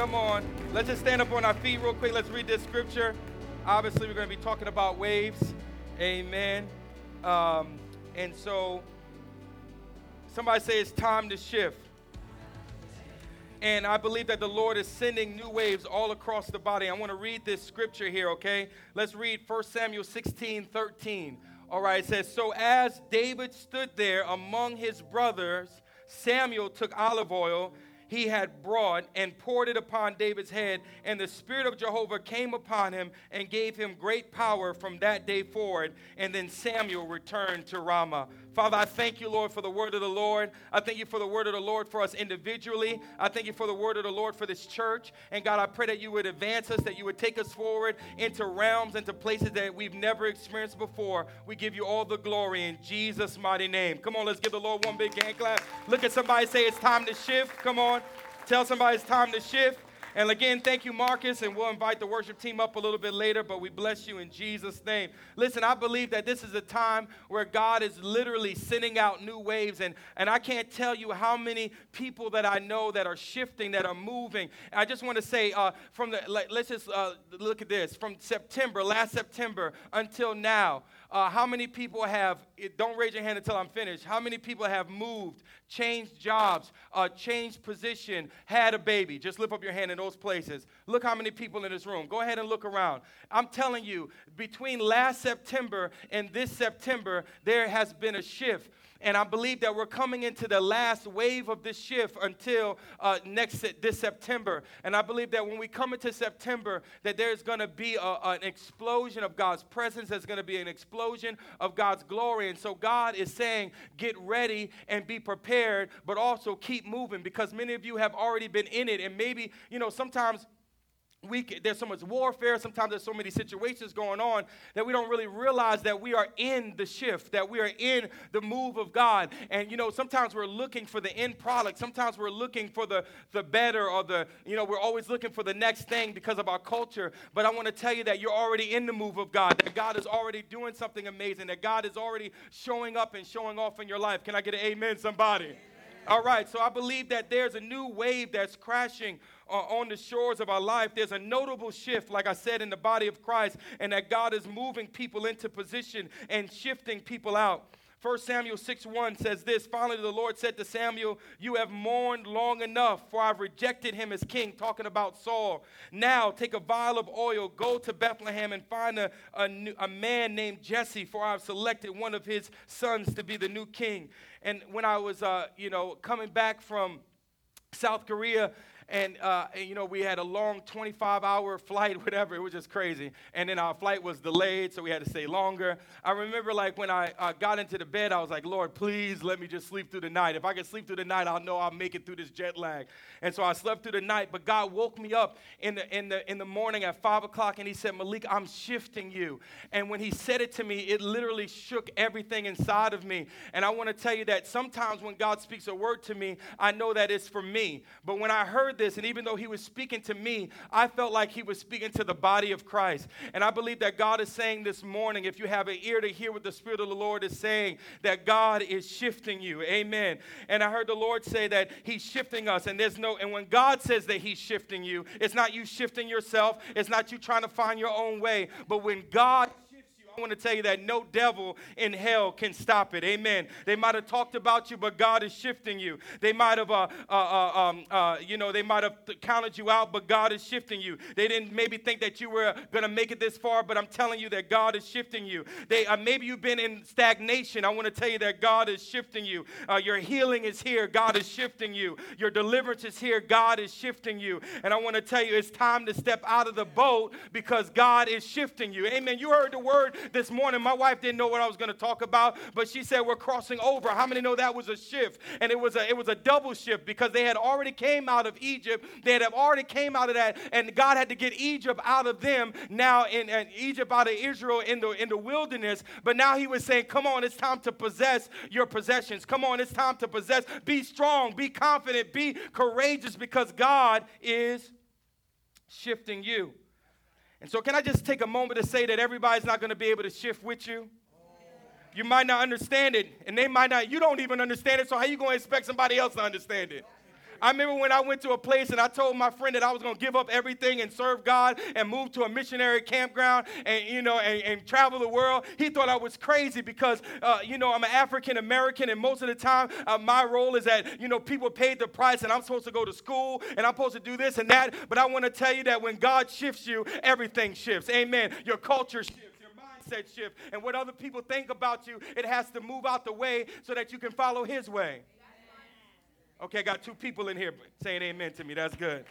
Come on. Let's just stand up on our feet real quick. Let's read this scripture. Obviously, we're going to be talking about waves. Amen. Um, and so, somebody say it's time to shift. And I believe that the Lord is sending new waves all across the body. I want to read this scripture here, okay? Let's read 1 Samuel 16 13. All right, it says, So as David stood there among his brothers, Samuel took olive oil he had brought and poured it upon David's head, and the Spirit of Jehovah came upon him and gave him great power from that day forward. And then Samuel returned to Ramah. Father, I thank you, Lord, for the word of the Lord. I thank you for the word of the Lord for us individually. I thank you for the word of the Lord for this church. And God, I pray that you would advance us, that you would take us forward into realms, into places that we've never experienced before. We give you all the glory in Jesus' mighty name. Come on, let's give the Lord one big hand clap. Look at somebody, say it's time to shift. Come on. Tell somebody it's time to shift. And again, thank you, Marcus, and we'll invite the worship team up a little bit later, but we bless you in Jesus' name. Listen, I believe that this is a time where God is literally sending out new waves, and, and I can't tell you how many people that I know that are shifting, that are moving. I just want to say, uh, from the, let, us just uh, look at this. From September, last September, until now, uh, how many people have, don't raise your hand until I'm finished, how many people have moved, changed jobs, uh, changed position, had a baby? Just lift up your hand in those places. Look how many people in this room. Go ahead and look around. I'm telling you, between last September and this September, there has been a shift and I believe that we're coming into the last wave of this shift until uh, next this September. And I believe that when we come into September, that there's going to be a, an explosion of God's presence. There's going to be an explosion of God's glory. And so God is saying, get ready and be prepared, but also keep moving because many of you have already been in it. And maybe, you know, sometimes we, there's so much warfare, sometimes there's so many situations going on that we don't really realize that we are in the shift, that we are in the move of God. And you know, sometimes we're looking for the end product, sometimes we're looking for the, the better or the, you know, we're always looking for the next thing because of our culture. But I want to tell you that you're already in the move of God, that God is already doing something amazing, that God is already showing up and showing off in your life. Can I get an amen, somebody? All right, so I believe that there's a new wave that's crashing uh, on the shores of our life, there's a notable shift, like I said, in the body of Christ, and that God is moving people into position and shifting people out. 1 Samuel 6 1 says this Finally, the Lord said to Samuel, You have mourned long enough, for I've rejected him as king, talking about Saul. Now take a vial of oil, go to Bethlehem, and find a, a, a man named Jesse, for I've selected one of his sons to be the new king. And when I was, uh, you know, coming back from South Korea, and, uh, and, you know we had a long 25 hour flight whatever. It was just crazy. And then our flight was delayed so we had to stay longer. I remember like when i uh, got into the bed i was like lord please let me just sleep through the night. If i can sleep through the night i'll know i'll make it through this jet lag. And so i slept through the night but god woke me up in the in the in the morning at 5 o'clock and he said malik i'm shifting you. And when he said it to me it literally shook everything inside of me. And i want to tell you that sometimes when god speaks a word to me i know that it's for me. But when i heard this, and even though he was speaking to me, I felt like he was speaking to the body of Christ. And I believe that God is saying this morning, if you have an ear to hear what the Spirit of the Lord is saying, that God is shifting you. Amen. And I heard the Lord say that he's shifting us, and there's no, and when God says that he's shifting you, it's not you shifting yourself, it's not you trying to find your own way, but when God want to tell you that no devil in hell can stop it. Amen. They might have talked about you, but God is shifting you. They might have, uh, uh, uh, um, uh, you know, they might have counted you out, but God is shifting you. They didn't maybe think that you were going to make it this far, but I'm telling you that God is shifting you. They uh, maybe you've been in stagnation. I want to tell you that God is shifting you. Uh, your healing is here. God is shifting you. Your deliverance is here. God is shifting you. And I want to tell you, it's time to step out of the boat because God is shifting you. Amen. You heard the word this morning. My wife didn't know what I was going to talk about, but she said we're crossing over. How many know that was a shift? And it was a it was a double shift because they had already came out of Egypt. They had already came out of that, and God had to get Egypt out of them. Now in, in Egypt out of Israel in the in the wilderness. But now He was saying, "Come on, it's time to possess your possessions. Come on, it's time to possess. Be strong. Be confident. Be courageous because God is shifting you." And so, can I just take a moment to say that everybody's not going to be able to shift with you? You might not understand it, and they might not, you don't even understand it, so how you going to expect somebody else to understand it? I remember when I went to a place and I told my friend that I was going to give up everything and serve God and move to a missionary campground and, you know, and, and travel the world. He thought I was crazy because, uh, you know, I'm an African American and most of the time uh, my role is that, you know, people paid the price and I'm supposed to go to school and I'm supposed to do this and that. But I want to tell you that when God shifts you, everything shifts. Amen. Your culture shifts your mindset shift. And what other people think about you, it has to move out the way so that you can follow His way. Okay, I got two people in here saying amen to me. That's good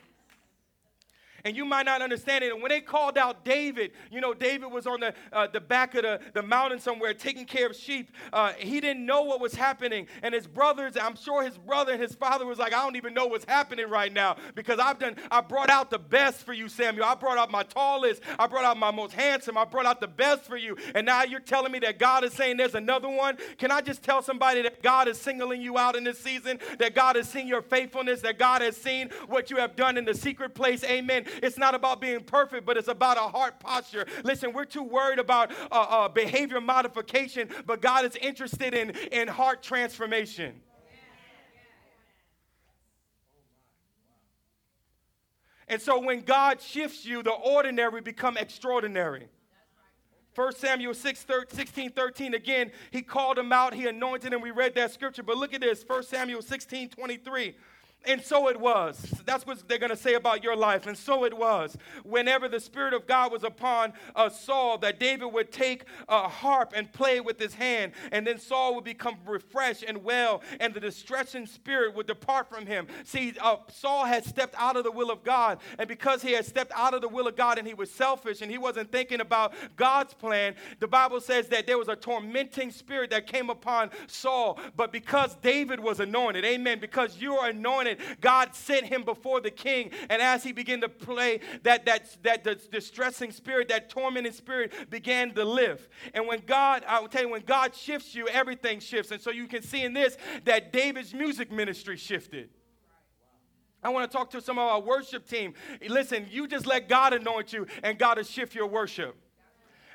and you might not understand it. And when they called out David, you know, David was on the, uh, the back of the, the mountain somewhere taking care of sheep. Uh, he didn't know what was happening. And his brothers, I'm sure his brother and his father was like, I don't even know what's happening right now because I've done, I brought out the best for you, Samuel. I brought out my tallest. I brought out my most handsome. I brought out the best for you. And now you're telling me that God is saying there's another one? Can I just tell somebody that God is singling you out in this season? That God has seen your faithfulness? That God has seen what you have done in the secret place? Amen. It's not about being perfect, but it's about a heart posture. Listen, we're too worried about uh, uh, behavior modification, but God is interested in, in heart transformation. And so when God shifts you, the ordinary become extraordinary. 1 Samuel 6, 16, 13, again, he called him out, he anointed him. We read that scripture. But look at this 1 Samuel 16, 23. And so it was. That's what they're going to say about your life. And so it was. Whenever the Spirit of God was upon uh, Saul, that David would take a harp and play with his hand, and then Saul would become refreshed and well, and the distressing spirit would depart from him. See, uh, Saul had stepped out of the will of God, and because he had stepped out of the will of God and he was selfish and he wasn't thinking about God's plan, the Bible says that there was a tormenting spirit that came upon Saul. But because David was anointed, amen, because you are anointed God sent him before the king. And as he began to play, that, that, that distressing spirit, that tormenting spirit began to lift. And when God, I will tell you, when God shifts you, everything shifts. And so you can see in this that David's music ministry shifted. I want to talk to some of our worship team. Listen, you just let God anoint you, and God will shift your worship.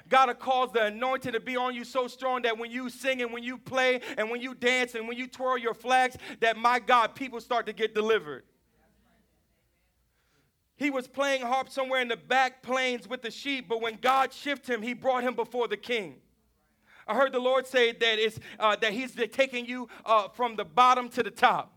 God will cause the anointing to be on you so strong that when you sing and when you play and when you dance and when you twirl your flags, that my God, people start to get delivered. He was playing harp somewhere in the back plains with the sheep, but when God shifted him, he brought him before the king. I heard the Lord say that, it's, uh, that He's taking you uh, from the bottom to the top.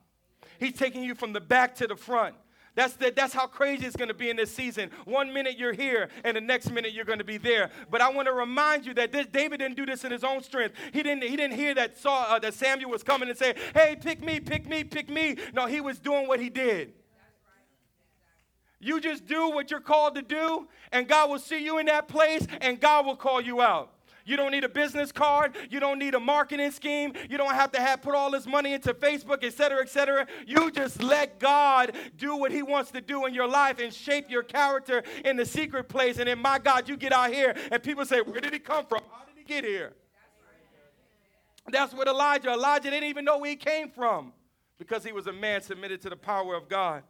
He's taking you from the back to the front. That's, the, that's how crazy it's going to be in this season. One minute you're here, and the next minute you're going to be there. But I want to remind you that this, David didn't do this in his own strength. He didn't, he didn't hear that, Saul, uh, that Samuel was coming and say, hey, pick me, pick me, pick me. No, he was doing what he did. You just do what you're called to do, and God will see you in that place, and God will call you out. You don't need a business card. You don't need a marketing scheme. You don't have to have put all this money into Facebook, et cetera, et cetera. You just let God do what He wants to do in your life and shape your character in the secret place. And then, my God, you get out here and people say, Where did he come from? How did he get here? That's what Elijah. Elijah didn't even know where he came from because he was a man submitted to the power of God.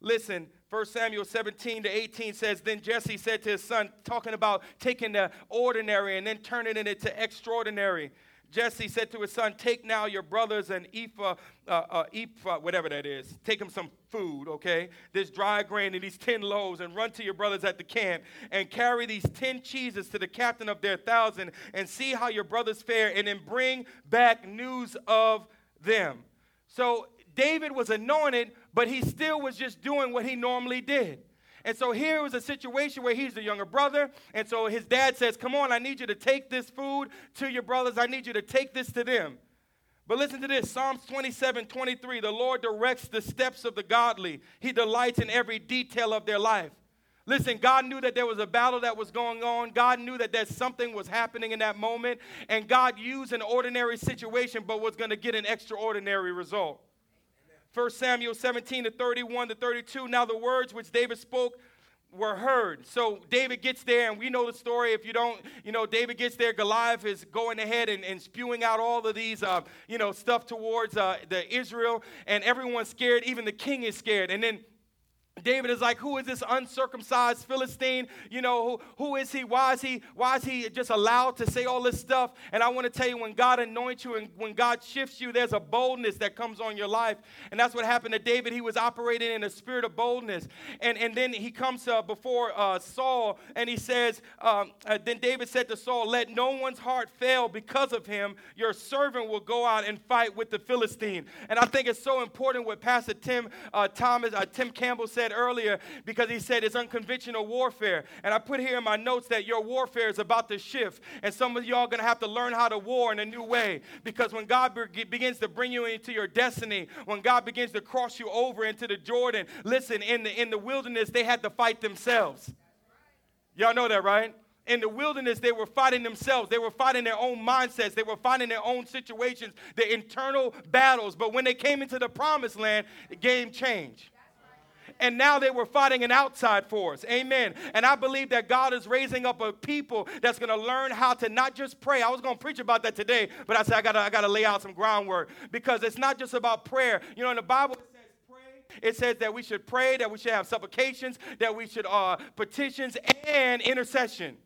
Listen, 1 Samuel 17 to 18 says, Then Jesse said to his son, talking about taking the ordinary and then turning it into extraordinary. Jesse said to his son, Take now your brothers and ephah, uh, uh, ephah, whatever that is. Take them some food, okay? This dry grain and these 10 loaves, and run to your brothers at the camp and carry these 10 cheeses to the captain of their thousand and see how your brothers fare, and then bring back news of them. So David was anointed, but he still was just doing what he normally did. And so here was a situation where he's the younger brother. And so his dad says, Come on, I need you to take this food to your brothers. I need you to take this to them. But listen to this Psalms 27 23. The Lord directs the steps of the godly, He delights in every detail of their life. Listen, God knew that there was a battle that was going on. God knew that there's something was happening in that moment. And God used an ordinary situation, but was going to get an extraordinary result. 1 Samuel 17 to 31 to 32. Now the words which David spoke were heard. So David gets there, and we know the story. If you don't, you know, David gets there. Goliath is going ahead and, and spewing out all of these, uh, you know, stuff towards uh, the Israel, and everyone's scared. Even the king is scared. And then David is like, who is this uncircumcised Philistine? You know, who, who is he? Why is he? Why is he just allowed to say all this stuff? And I want to tell you, when God anoints you and when God shifts you, there's a boldness that comes on your life. And that's what happened to David. He was operating in a spirit of boldness. And, and then he comes uh, before uh, Saul and he says, um, uh, then David said to Saul, let no one's heart fail because of him. Your servant will go out and fight with the Philistine. And I think it's so important what Pastor Tim uh, Thomas, uh, Tim Campbell said earlier because he said it's unconventional warfare. And I put here in my notes that your warfare is about to shift. And some of y'all are going to have to learn how to war in a new way because when God be- begins to bring you into your destiny, when God begins to cross you over into the Jordan, listen, in the, in the wilderness, they had to fight themselves. Y'all know that, right? in the wilderness, they were fighting themselves. They were fighting their own mindsets. They were fighting their own situations, their internal battles. But when they came into the promised land, the game changed and now they were fighting an outside force. Amen. And I believe that God is raising up a people that's going to learn how to not just pray. I was going to preach about that today, but I said I got I to lay out some groundwork because it's not just about prayer. You know, in the Bible, it says that we should pray, that we should have supplications, that we should uh, petitions and intercession.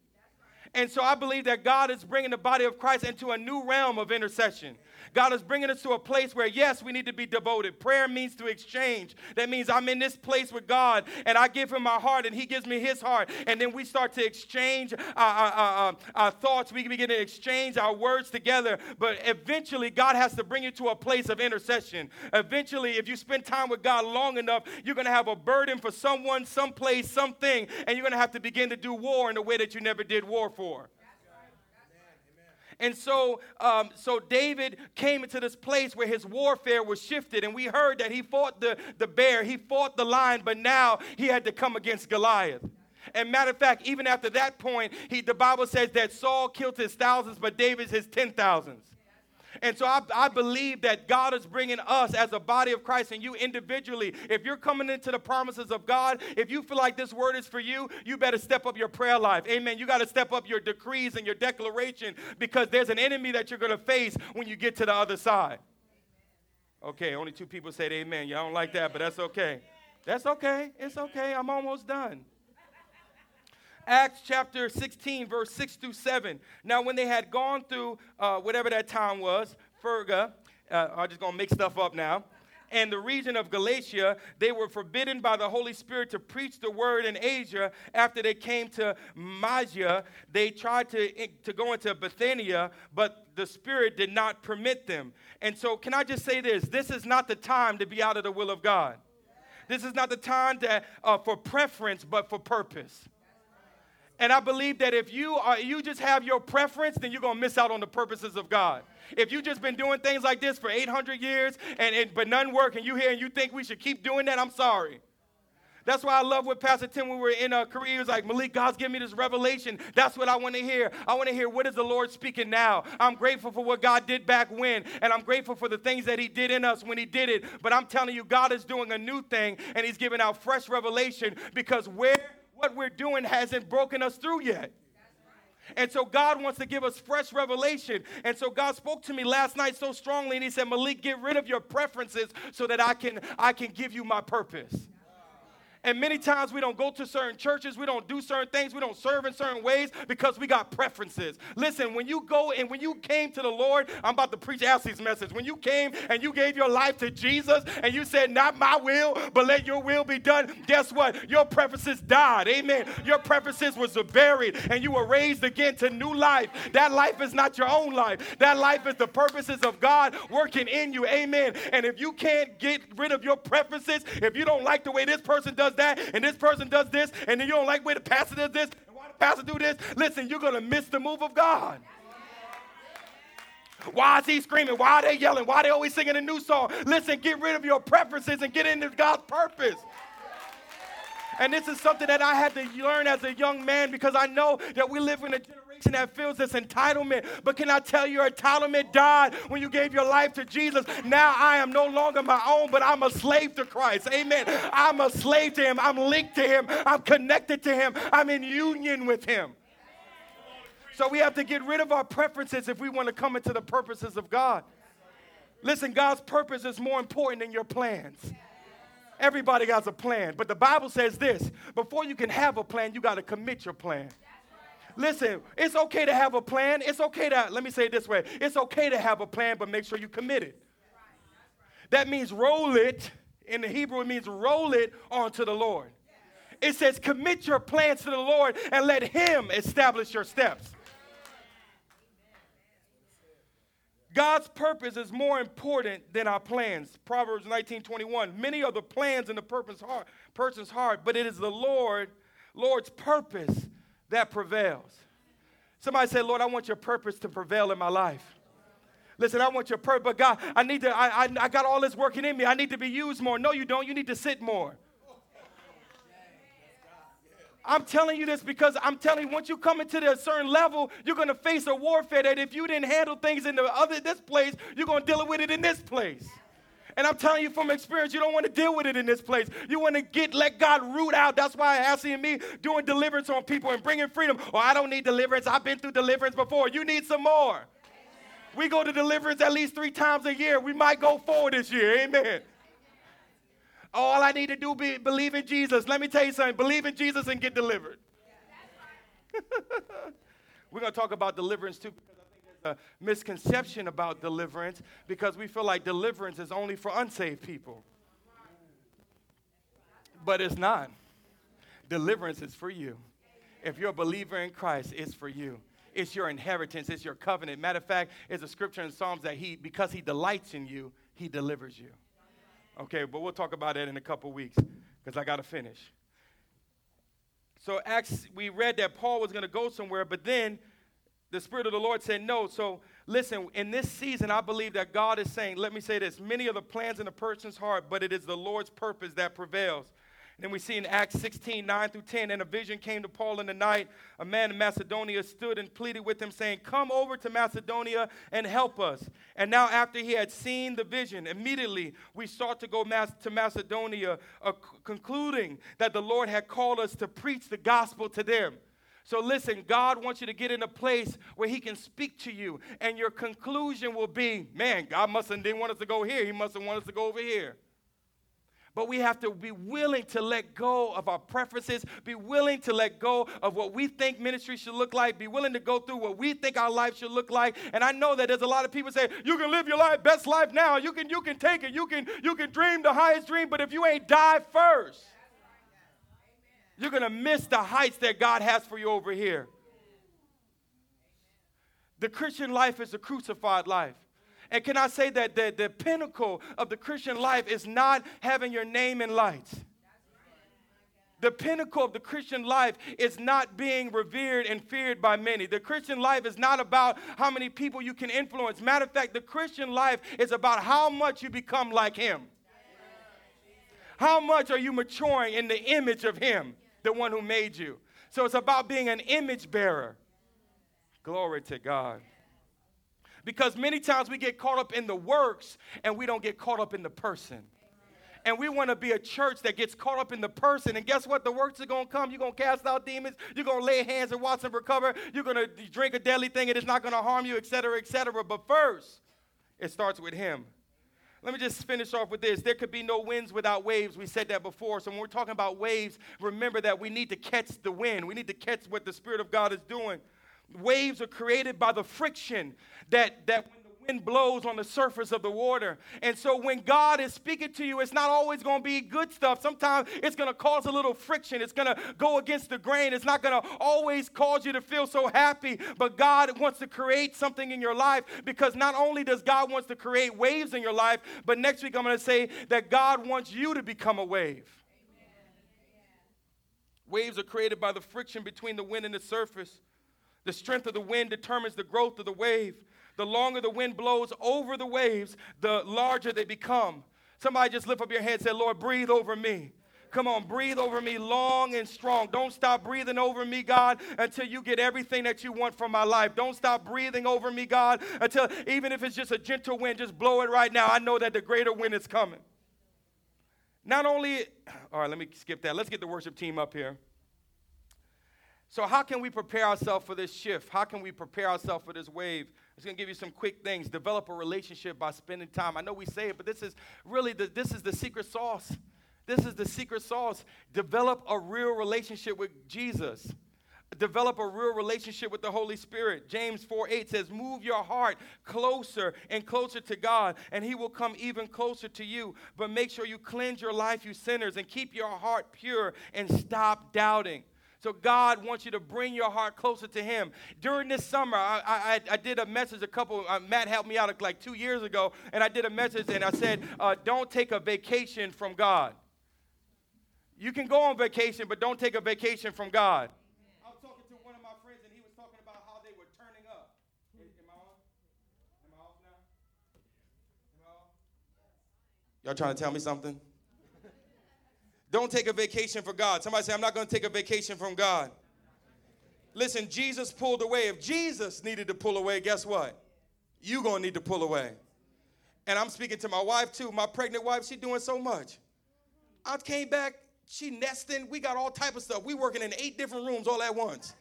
And so I believe that God is bringing the body of Christ into a new realm of intercession. God is bringing us to a place where, yes, we need to be devoted. Prayer means to exchange. That means I'm in this place with God and I give Him my heart and He gives me His heart. And then we start to exchange our, our, our, our thoughts. We begin to exchange our words together. But eventually, God has to bring you to a place of intercession. Eventually, if you spend time with God long enough, you're going to have a burden for someone, someplace, something, and you're going to have to begin to do war in a way that you never did war for. And so, um, so David came into this place where his warfare was shifted, and we heard that he fought the, the bear, he fought the lion, but now he had to come against Goliath. And matter of fact, even after that point, he, the Bible says that Saul killed his thousands, but David his ten thousands. And so I, I believe that God is bringing us as a body of Christ and you individually. If you're coming into the promises of God, if you feel like this word is for you, you better step up your prayer life. Amen. You got to step up your decrees and your declaration because there's an enemy that you're going to face when you get to the other side. Okay, only two people said amen. Y'all don't like that, but that's okay. That's okay. It's okay. I'm almost done. Acts chapter 16, verse 6 through 7. Now, when they had gone through uh, whatever that town was, Ferga, uh, I'm just going to make stuff up now, and the region of Galatia, they were forbidden by the Holy Spirit to preach the word in Asia. After they came to Mysia, they tried to, to go into Bithynia, but the Spirit did not permit them. And so, can I just say this? This is not the time to be out of the will of God. This is not the time to, uh, for preference, but for purpose. And I believe that if you are you just have your preference, then you're gonna miss out on the purposes of God. If you've just been doing things like this for 800 years and, and but none work, and you here and you think we should keep doing that, I'm sorry. That's why I love what Pastor Tim, when we were in Korea, he was like, Malik, God's giving me this revelation. That's what I want to hear. I want to hear what is the Lord speaking now. I'm grateful for what God did back when, and I'm grateful for the things that he did in us when he did it. But I'm telling you, God is doing a new thing, and he's giving out fresh revelation because where what we're doing hasn't broken us through yet. And so God wants to give us fresh revelation. And so God spoke to me last night so strongly and he said, "Malik, get rid of your preferences so that I can I can give you my purpose." And many times we don't go to certain churches, we don't do certain things, we don't serve in certain ways because we got preferences. Listen, when you go and when you came to the Lord, I'm about to preach Elsie's message. When you came and you gave your life to Jesus and you said, Not my will, but let your will be done, guess what? Your preferences died. Amen. Your preferences was buried and you were raised again to new life. That life is not your own life. That life is the purposes of God working in you. Amen. And if you can't get rid of your preferences, if you don't like the way this person does does that, and this person does this, and then you don't like way the pastor does this, and why the pastor do this, listen, you're going to miss the move of God. Why is he screaming? Why are they yelling? Why are they always singing a new song? Listen, get rid of your preferences and get into God's purpose. And this is something that I had to learn as a young man because I know that we live in a generation that feels this entitlement. But can I tell you, your entitlement died when you gave your life to Jesus. Now I am no longer my own, but I'm a slave to Christ. Amen. I'm a slave to Him. I'm linked to Him. I'm connected to Him. I'm in union with Him. So we have to get rid of our preferences if we want to come into the purposes of God. Listen, God's purpose is more important than your plans. Everybody got a plan. But the Bible says this before you can have a plan, you got to commit your plan. Listen, it's okay to have a plan. It's okay to, let me say it this way it's okay to have a plan, but make sure you commit it. That means roll it. In the Hebrew, it means roll it onto the Lord. It says, commit your plans to the Lord and let Him establish your steps. God's purpose is more important than our plans. Proverbs 19:21. Many are the plans in the person's heart, person's heart, but it is the Lord, Lord's purpose that prevails. Somebody say, Lord, I want your purpose to prevail in my life. Listen, I want your purpose, but God, I need to, I, I, I got all this working in me. I need to be used more. No, you don't. You need to sit more. I'm telling you this because I'm telling you, once you come into a certain level, you're going to face a warfare that if you didn't handle things in the other this place, you're going to deal with it in this place. And I'm telling you from experience, you don't want to deal with it in this place. You want to get let God root out. That's why Ashley and me doing deliverance on people and bringing freedom. Oh, I don't need deliverance. I've been through deliverance before. You need some more. We go to deliverance at least three times a year. We might go four this year. Amen. All I need to do be believe in Jesus. Let me tell you something. Believe in Jesus and get delivered. We're going to talk about deliverance too a misconception about deliverance because we feel like deliverance is only for unsaved people. But it's not. Deliverance is for you. If you're a believer in Christ, it's for you. It's your inheritance, it's your covenant. Matter of fact, it's a scripture in Psalms that he, because he delights in you, he delivers you. Okay, but we'll talk about that in a couple weeks because I got to finish. So Acts, we read that Paul was going to go somewhere, but then the Spirit of the Lord said no. So listen, in this season, I believe that God is saying, let me say this many of the plans in a person's heart, but it is the Lord's purpose that prevails. Then we see in Acts 16, 9 through 10, and a vision came to Paul in the night. A man in Macedonia stood and pleaded with him, saying, Come over to Macedonia and help us. And now, after he had seen the vision, immediately we sought to go to Macedonia, uh, concluding that the Lord had called us to preach the gospel to them. So listen, God wants you to get in a place where He can speak to you, and your conclusion will be, man, God must have didn't want us to go here. He must have wanted us to go over here. But we have to be willing to let go of our preferences, be willing to let go of what we think ministry should look like, be willing to go through what we think our life should look like. And I know that there's a lot of people say, you can live your life, best life now. You can, you can take it. You can, you can dream the highest dream, but if you ain't die first, you're going to miss the heights that God has for you over here. The Christian life is a crucified life. And can I say that the, the pinnacle of the Christian life is not having your name in lights? The pinnacle of the Christian life is not being revered and feared by many. The Christian life is not about how many people you can influence. Matter of fact, the Christian life is about how much you become like Him. How much are you maturing in the image of Him, the one who made you? So it's about being an image bearer. Glory to God. Because many times we get caught up in the works and we don't get caught up in the person. And we want to be a church that gets caught up in the person. And guess what? The works are going to come. You're going to cast out demons. You're going to lay hands and watch them recover. You're going to drink a deadly thing and it's not going to harm you, etc., etc. But first, it starts with Him. Let me just finish off with this. There could be no winds without waves. We said that before. So when we're talking about waves, remember that we need to catch the wind. We need to catch what the Spirit of God is doing. Waves are created by the friction that, that wind blows on the surface of the water. And so when God is speaking to you, it's not always going to be good stuff. Sometimes it's going to cause a little friction. It's going to go against the grain. It's not going to always cause you to feel so happy. But God wants to create something in your life because not only does God wants to create waves in your life, but next week I'm going to say that God wants you to become a wave. Waves are created by the friction between the wind and the surface. The strength of the wind determines the growth of the wave. The longer the wind blows over the waves, the larger they become. Somebody just lift up your hand and say, Lord, breathe over me. Come on, breathe over me long and strong. Don't stop breathing over me, God, until you get everything that you want from my life. Don't stop breathing over me, God, until even if it's just a gentle wind, just blow it right now. I know that the greater wind is coming. Not only, all right, let me skip that. Let's get the worship team up here. So, how can we prepare ourselves for this shift? How can we prepare ourselves for this wave? I'm going to give you some quick things. Develop a relationship by spending time. I know we say it, but this is really the, this is the secret sauce. This is the secret sauce. Develop a real relationship with Jesus. Develop a real relationship with the Holy Spirit. James 4 8 says, Move your heart closer and closer to God, and He will come even closer to you. But make sure you cleanse your life, you sinners, and keep your heart pure and stop doubting. So God wants you to bring your heart closer to Him. During this summer, I, I, I did a message. A couple, uh, Matt helped me out like two years ago, and I did a message, and I said, uh, "Don't take a vacation from God. You can go on vacation, but don't take a vacation from God." I was talking to one of my friends, and he was talking about how they were turning up. Am I on? Am I off now? Am I off? Y'all trying to tell me something? Don't take a vacation for God. Somebody say, I'm not going to take a vacation from God. Listen, Jesus pulled away. If Jesus needed to pull away, guess what? You're going to need to pull away. And I'm speaking to my wife too. My pregnant wife, she doing so much. I came back, she nesting. We got all type of stuff. We working in eight different rooms all at once.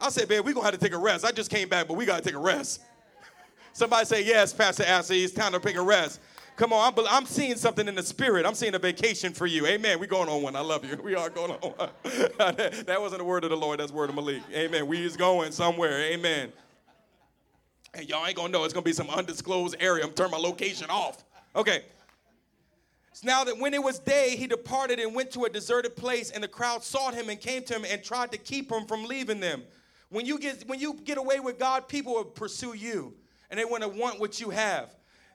I said, babe, we going to have to take a rest. I just came back, but we got to take a rest. Somebody say, yes, Pastor Ashley, it's time to take a rest. Come on, I'm, I'm seeing something in the spirit. I'm seeing a vacation for you. Amen. We're going on one. I love you. We are going on one. that wasn't the word of the Lord. That's word of Malik. Amen. We is going somewhere. Amen. And y'all ain't gonna know. It's gonna be some undisclosed area. I'm turning my location off. Okay. So now that when it was day, he departed and went to a deserted place, and the crowd sought him and came to him and tried to keep him from leaving them. When you get when you get away with God, people will pursue you, and they want to want what you have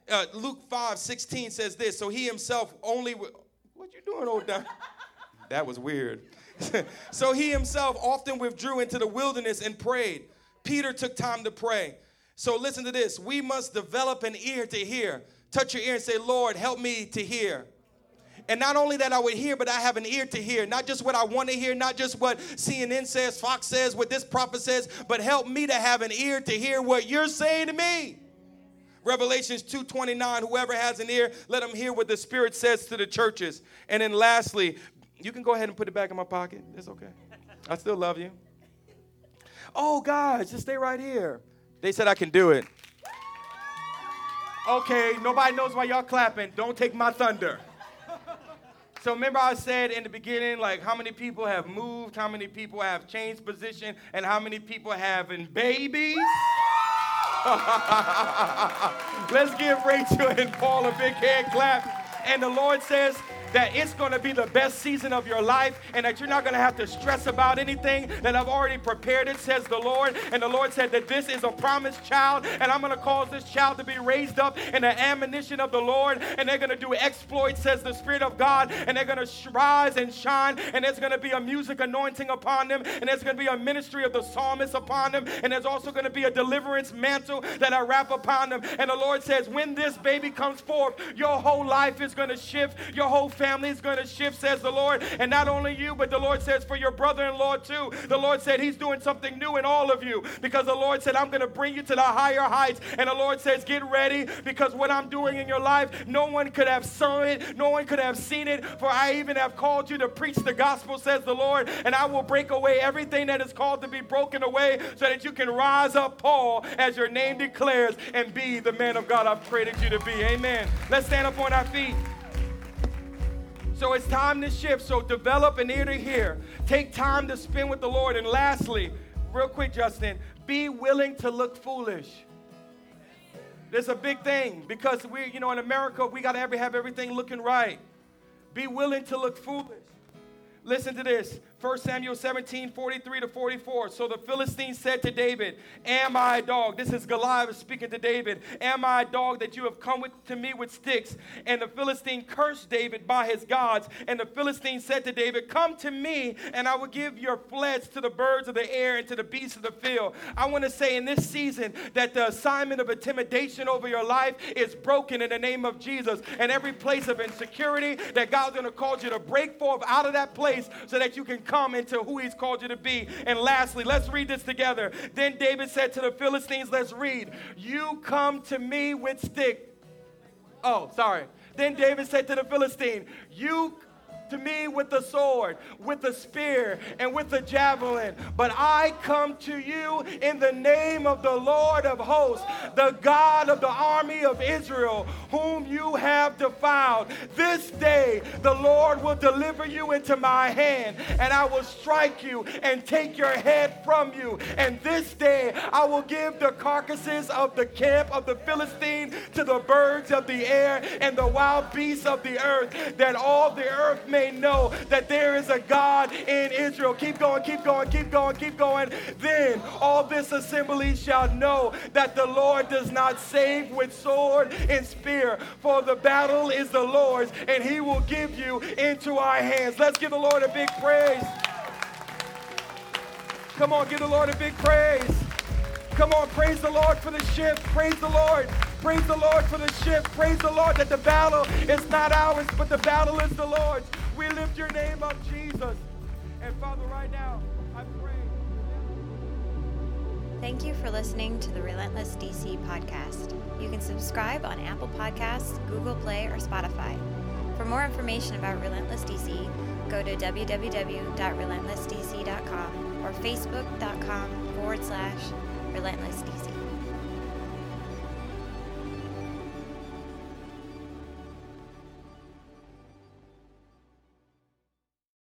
uh, Luke 5 16 says this. So he himself only, w- what you doing, old down? that was weird. so he himself often withdrew into the wilderness and prayed. Peter took time to pray. So listen to this. We must develop an ear to hear. Touch your ear and say, Lord, help me to hear. And not only that I would hear, but I have an ear to hear. Not just what I want to hear, not just what CNN says, Fox says, what this prophet says, but help me to have an ear to hear what you're saying to me. Revelations 2:29, whoever has an ear, let him hear what the Spirit says to the churches. And then lastly, you can go ahead and put it back in my pocket. It's okay. I still love you. Oh, guys, just stay right here. They said I can do it. Okay, nobody knows why y'all clapping. Don't take my thunder. So remember I said in the beginning, like how many people have moved, how many people have changed position, and how many people having babies? Let's give Rachel and Paul a big hand clap. And the Lord says, that it's going to be the best season of your life and that you're not going to have to stress about anything, that I've already prepared it, says the Lord. And the Lord said that this is a promised child, and I'm going to cause this child to be raised up in the admonition of the Lord, and they're going to do exploits, says the Spirit of God, and they're going to rise and shine, and there's going to be a music anointing upon them, and there's going to be a ministry of the psalmist upon them, and there's also going to be a deliverance mantle that I wrap upon them. And the Lord says, when this baby comes forth, your whole life is going to shift, your whole family is going to shift, says the Lord. And not only you, but the Lord says for your brother in law too. The Lord said He's doing something new in all of you because the Lord said, I'm going to bring you to the higher heights. And the Lord says, Get ready because what I'm doing in your life, no one could have seen it, no one could have seen it. For I even have called you to preach the gospel, says the Lord. And I will break away everything that is called to be broken away so that you can rise up, Paul, as your name declares, and be the man of God I've created you to be. Amen. Let's stand up on our feet. So it's time to shift. So develop an ear to hear. Take time to spend with the Lord. And lastly, real quick, Justin, be willing to look foolish. There's a big thing because we, you know, in America, we got to have everything looking right. Be willing to look foolish. Listen to this. 1 Samuel 17, 43 to 44. So the Philistine said to David, Am I a dog? This is Goliath speaking to David. Am I a dog that you have come with, to me with sticks? And the Philistine cursed David by his gods. And the Philistine said to David, Come to me, and I will give your flesh to the birds of the air and to the beasts of the field. I want to say in this season that the assignment of intimidation over your life is broken in the name of Jesus. And every place of insecurity that God's going to cause you to break forth out of that place so that you can come into who he's called you to be. And lastly, let's read this together. Then David said to the Philistines, let's read, You come to me with stick. Oh, sorry. Then David said to the Philistine, You to me with the sword, with the spear, and with the javelin. But I come to you in the name of the Lord of hosts, the God of the army of Israel, whom you have defiled. This day the Lord will deliver you into my hand, and I will strike you and take your head from you. And this day I will give the carcasses of the camp of the Philistine to the birds of the air and the wild beasts of the earth, that all the earth may know that there is a God in Israel. Keep going, keep going, keep going, keep going. Then all this assembly shall know that the Lord does not save with sword and spear, for the battle is the Lord's, and he will give you into our hands. Let's give the Lord a big praise. Come on, give the Lord a big praise. Come on, praise the Lord for the shift. Praise the Lord. Praise the Lord for the shift. Praise the Lord that the battle is not ours, but the battle is the Lord's. We lift your name up, Jesus. And Father, right now, I pray. Thank you for listening to the Relentless DC podcast. You can subscribe on Apple Podcasts, Google Play, or Spotify. For more information about Relentless DC, go to www.relentlessdc.com or facebook.com forward slash relentlessdc.